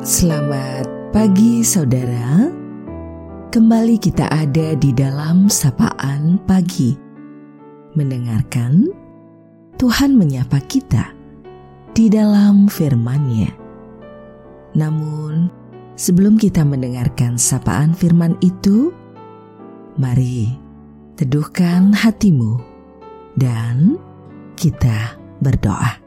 Selamat pagi saudara Kembali kita ada di dalam sapaan pagi Mendengarkan Tuhan menyapa kita di dalam firman-Nya. Namun sebelum kita mendengarkan sapaan firman itu Mari teduhkan hatimu dan kita berdoa.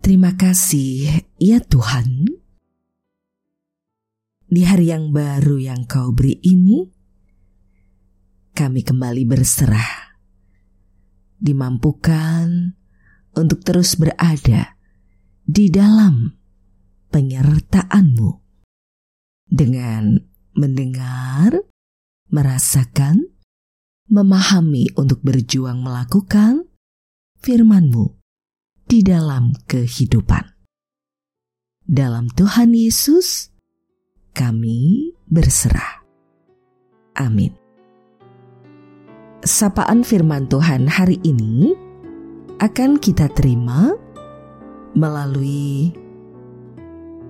Terima kasih ya Tuhan. Di hari yang baru yang kau beri ini, kami kembali berserah. Dimampukan untuk terus berada di dalam penyertaan-Mu. Dengan mendengar, merasakan, memahami untuk berjuang melakukan firman-Mu di dalam kehidupan. Dalam Tuhan Yesus, kami berserah. Amin. Sapaan firman Tuhan hari ini akan kita terima melalui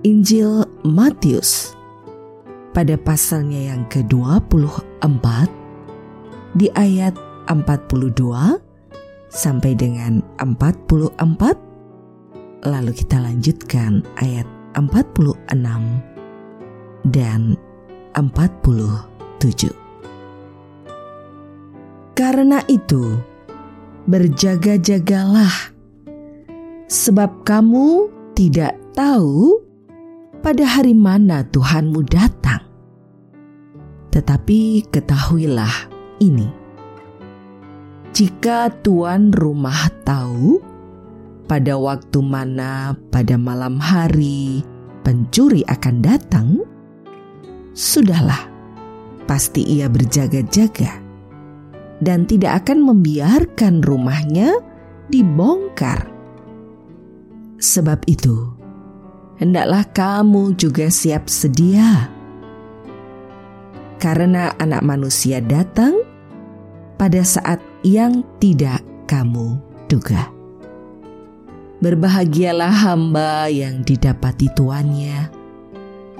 Injil Matius pada pasalnya yang ke-24 di ayat 42 sampai dengan 44 lalu kita lanjutkan ayat 46 dan 47 Karena itu berjaga-jagalah sebab kamu tidak tahu pada hari mana Tuhanmu datang. Tetapi ketahuilah ini jika tuan rumah tahu pada waktu mana pada malam hari pencuri akan datang, sudahlah, pasti ia berjaga-jaga dan tidak akan membiarkan rumahnya dibongkar. Sebab itu, hendaklah kamu juga siap sedia, karena Anak Manusia datang pada saat yang tidak kamu duga. Berbahagialah hamba yang didapati tuannya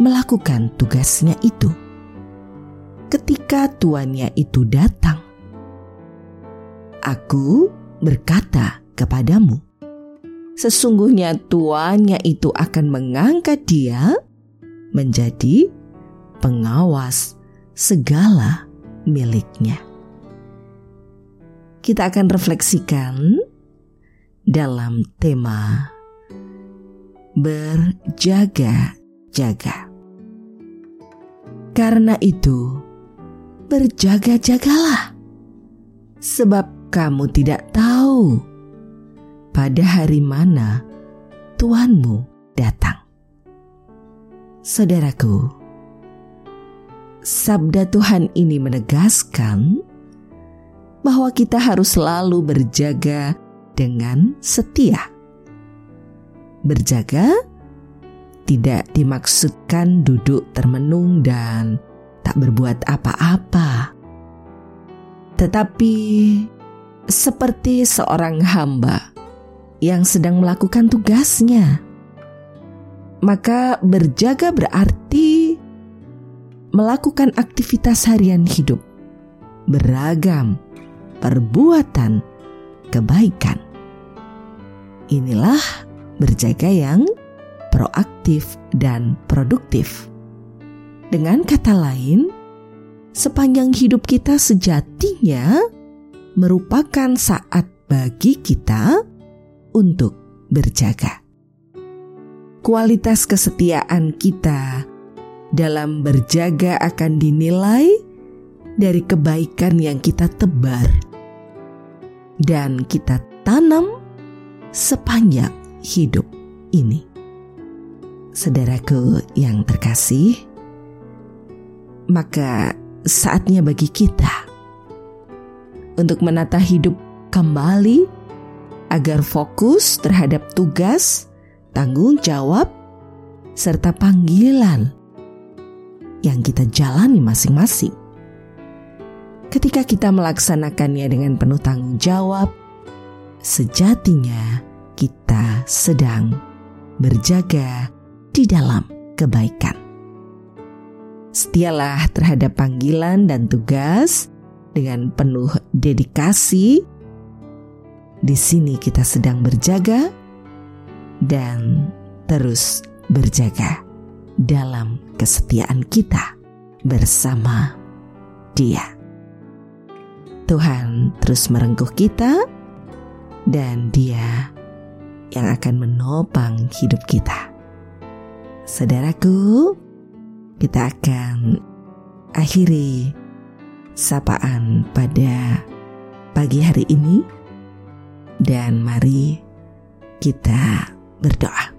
melakukan tugasnya itu. Ketika tuannya itu datang, aku berkata kepadamu, sesungguhnya tuannya itu akan mengangkat dia menjadi pengawas segala miliknya kita akan refleksikan dalam tema berjaga-jaga. Karena itu, berjaga-jagalah, sebab kamu tidak tahu pada hari mana Tuhanmu datang. Saudaraku, sabda Tuhan ini menegaskan bahwa kita harus selalu berjaga dengan setia. Berjaga tidak dimaksudkan duduk termenung dan tak berbuat apa-apa, tetapi seperti seorang hamba yang sedang melakukan tugasnya. Maka berjaga berarti melakukan aktivitas harian hidup beragam perbuatan kebaikan. Inilah berjaga yang proaktif dan produktif. Dengan kata lain, sepanjang hidup kita sejatinya merupakan saat bagi kita untuk berjaga. Kualitas kesetiaan kita dalam berjaga akan dinilai dari kebaikan yang kita tebar dan kita tanam sepanjang hidup ini. Saudaraku yang terkasih, maka saatnya bagi kita untuk menata hidup kembali agar fokus terhadap tugas, tanggung jawab, serta panggilan yang kita jalani masing-masing. Ketika kita melaksanakannya dengan penuh tanggung jawab, sejatinya kita sedang berjaga di dalam kebaikan. Setialah terhadap panggilan dan tugas dengan penuh dedikasi. Di sini kita sedang berjaga dan terus berjaga dalam kesetiaan kita bersama Dia. Tuhan terus merengkuh kita dan Dia yang akan menopang hidup kita. Saudaraku, kita akan akhiri sapaan pada pagi hari ini dan mari kita berdoa.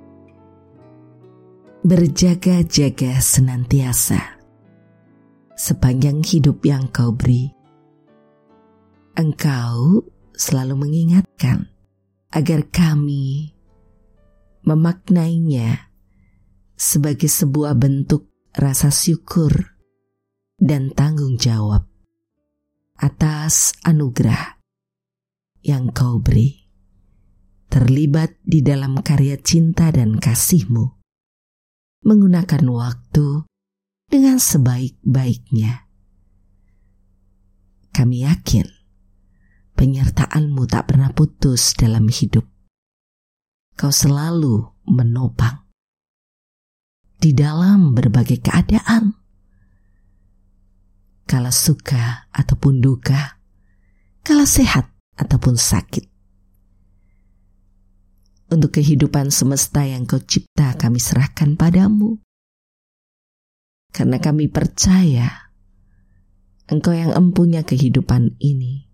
Berjaga-jaga senantiasa sepanjang hidup yang kau beri Engkau selalu mengingatkan agar kami memaknainya sebagai sebuah bentuk rasa syukur dan tanggung jawab atas anugerah yang kau beri. Terlibat di dalam karya cinta dan kasihmu, menggunakan waktu dengan sebaik-baiknya. Kami yakin penyertaanmu tak pernah putus dalam hidup. Kau selalu menopang di dalam berbagai keadaan. Kala suka ataupun duka, kala sehat ataupun sakit. Untuk kehidupan semesta yang kau cipta kami serahkan padamu. Karena kami percaya engkau yang empunya kehidupan ini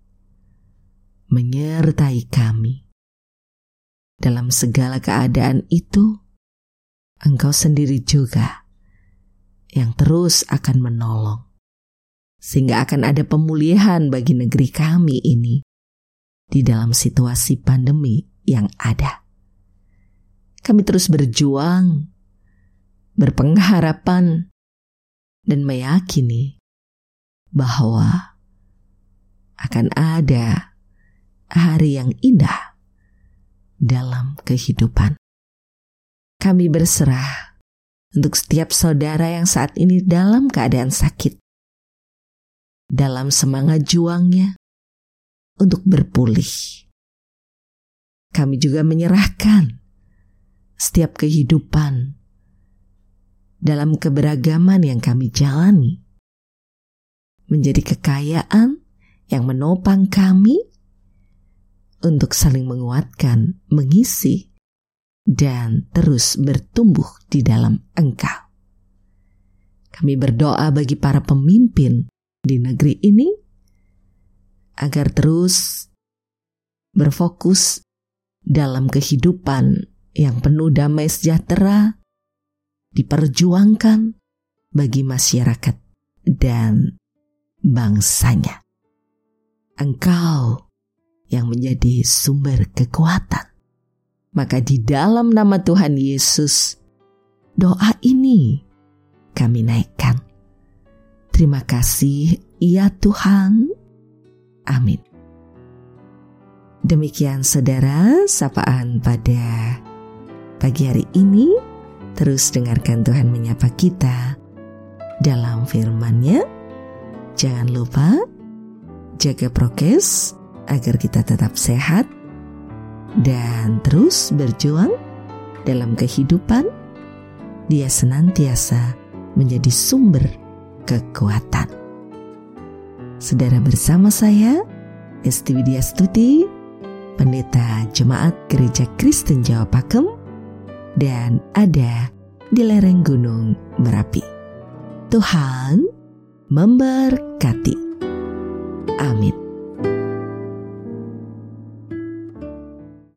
menyertai kami. Dalam segala keadaan itu, Engkau sendiri juga yang terus akan menolong, sehingga akan ada pemulihan bagi negeri kami ini di dalam situasi pandemi yang ada. Kami terus berjuang, berpengharapan, dan meyakini bahwa akan ada hari yang indah dalam kehidupan. Kami berserah untuk setiap saudara yang saat ini dalam keadaan sakit, dalam semangat juangnya untuk berpulih. Kami juga menyerahkan setiap kehidupan dalam keberagaman yang kami jalani menjadi kekayaan yang menopang kami untuk saling menguatkan, mengisi, dan terus bertumbuh di dalam Engkau. Kami berdoa bagi para pemimpin di negeri ini agar terus berfokus dalam kehidupan yang penuh damai sejahtera, diperjuangkan bagi masyarakat dan bangsanya. Engkau yang menjadi sumber kekuatan. Maka di dalam nama Tuhan Yesus, doa ini kami naikkan. Terima kasih ya Tuhan. Amin. Demikian saudara sapaan pada pagi hari ini. Terus dengarkan Tuhan menyapa kita dalam firman-Nya. Jangan lupa jaga prokes, agar kita tetap sehat dan terus berjuang dalam kehidupan. Dia senantiasa menjadi sumber kekuatan. Saudara bersama saya, Esti Widya Stuti, Pendeta Jemaat Gereja Kristen Jawa Pakem, dan ada di lereng Gunung Merapi. Tuhan memberkati. Amin.